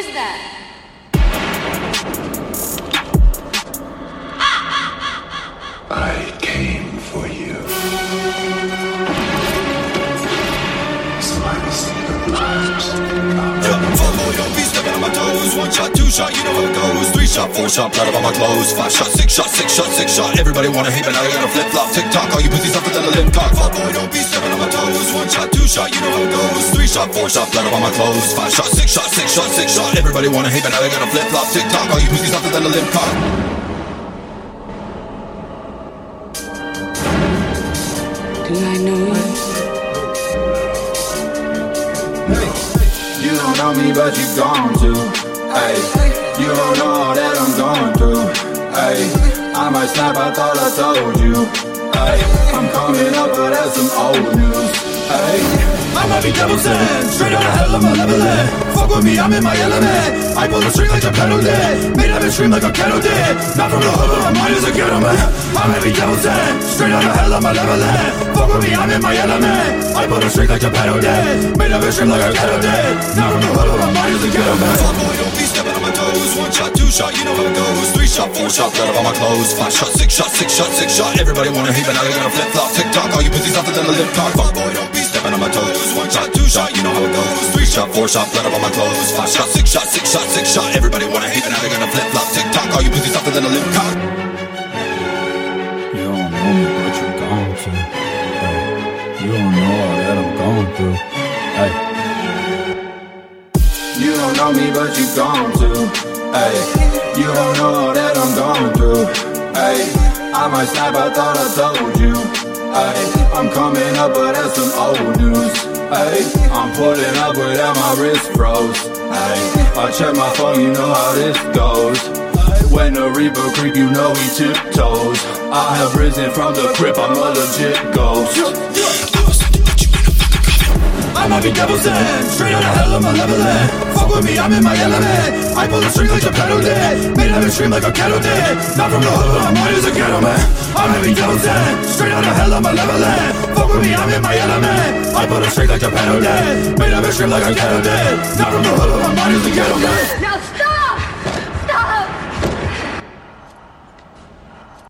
is that? I came for you. So I will see the blast. Yeah, follow, don't be stepping on my toes. One shot, two shot, you know how it goes. Three shot, four shot, blood up on my clothes. Five shot, six shot, six shot, six shot. Everybody wanna hate, but now they gotta flip flop. Tick tock, all you pussies off than a limp cock. Fall boy, don't be stepping on my toes. One shot, two shot, you know how it goes. Shot, four shot, blood up on my clothes. Five shot, six shot, six shot, six shot. Everybody wanna hate, but now they gotta flip flop. Tick tock, all you pussies off than a limp cock. Do I know you? You don't know me, but you gone to. Hey, you don't know all that I'm going through. Hey, I might snap, I thought I told you. Hey, I'm coming up, but that's some old news. I might be devil's end, straight out of hell, I'm a level end. Fuck with me, I'm in my element. I pull the string like Gepetto did. Made of it scream like a kettle did. Not from the hood, but my mind is a ghetto man. I might be devil's end, straight out of hell, I'm a level. Fuck with me, I'm in my element. I pull the string like Gepetto did. Made of it scream like a kettle did. Not from the hood, but my mind is a ghetto man. Fuck boy, don't be stepping on my toes. One shot, two shot, you know how it goes. Three shot, four shot, blood up on my clothes. Five shot, six shot, six shot, six shot. Everybody wanna hate, but now they gotta flip flop. Tick tock, all you pussies off a lip cock. Fuck boy, don't my toes. One shot, two shot, you know how it goes. Three shot, four shot, blood up on my clothes. Five shot, six shot, six shot, six shot. Everybody wanna hate, but now they're gonna flip flop. Tick tock, all you pussies off than a lip cock. You don't know me, but you're gone to. Hey, you don't know all that I'm going through. Hey, You don't know me, but you gone to. Hey, you don't know all that I'm going through. Hey, I might snap, I thought I told you. Hey, I'm coming up, but that's some old news. Hey, I'm pulling up without my wrist froze. Hey, I check my phone, you know how this goes. When the Reaper creep, you know he tiptoes. I have risen from the crypt, I'm a legit ghost. I be devil's end, straight out of hell, I'm a level. Fuck with me, I'm in my element. I pull the string like Gepetto did. Made of scream like a kettle did. Not from the hood, but my mind is a ghetto man. I might be devil's end, straight out of hell, I'm a level. Fuck with me, I'm in my element. I pull the string like Gepetto did. Made of scream like a kettle did. Not from the hood, but my mind is a ghetto man.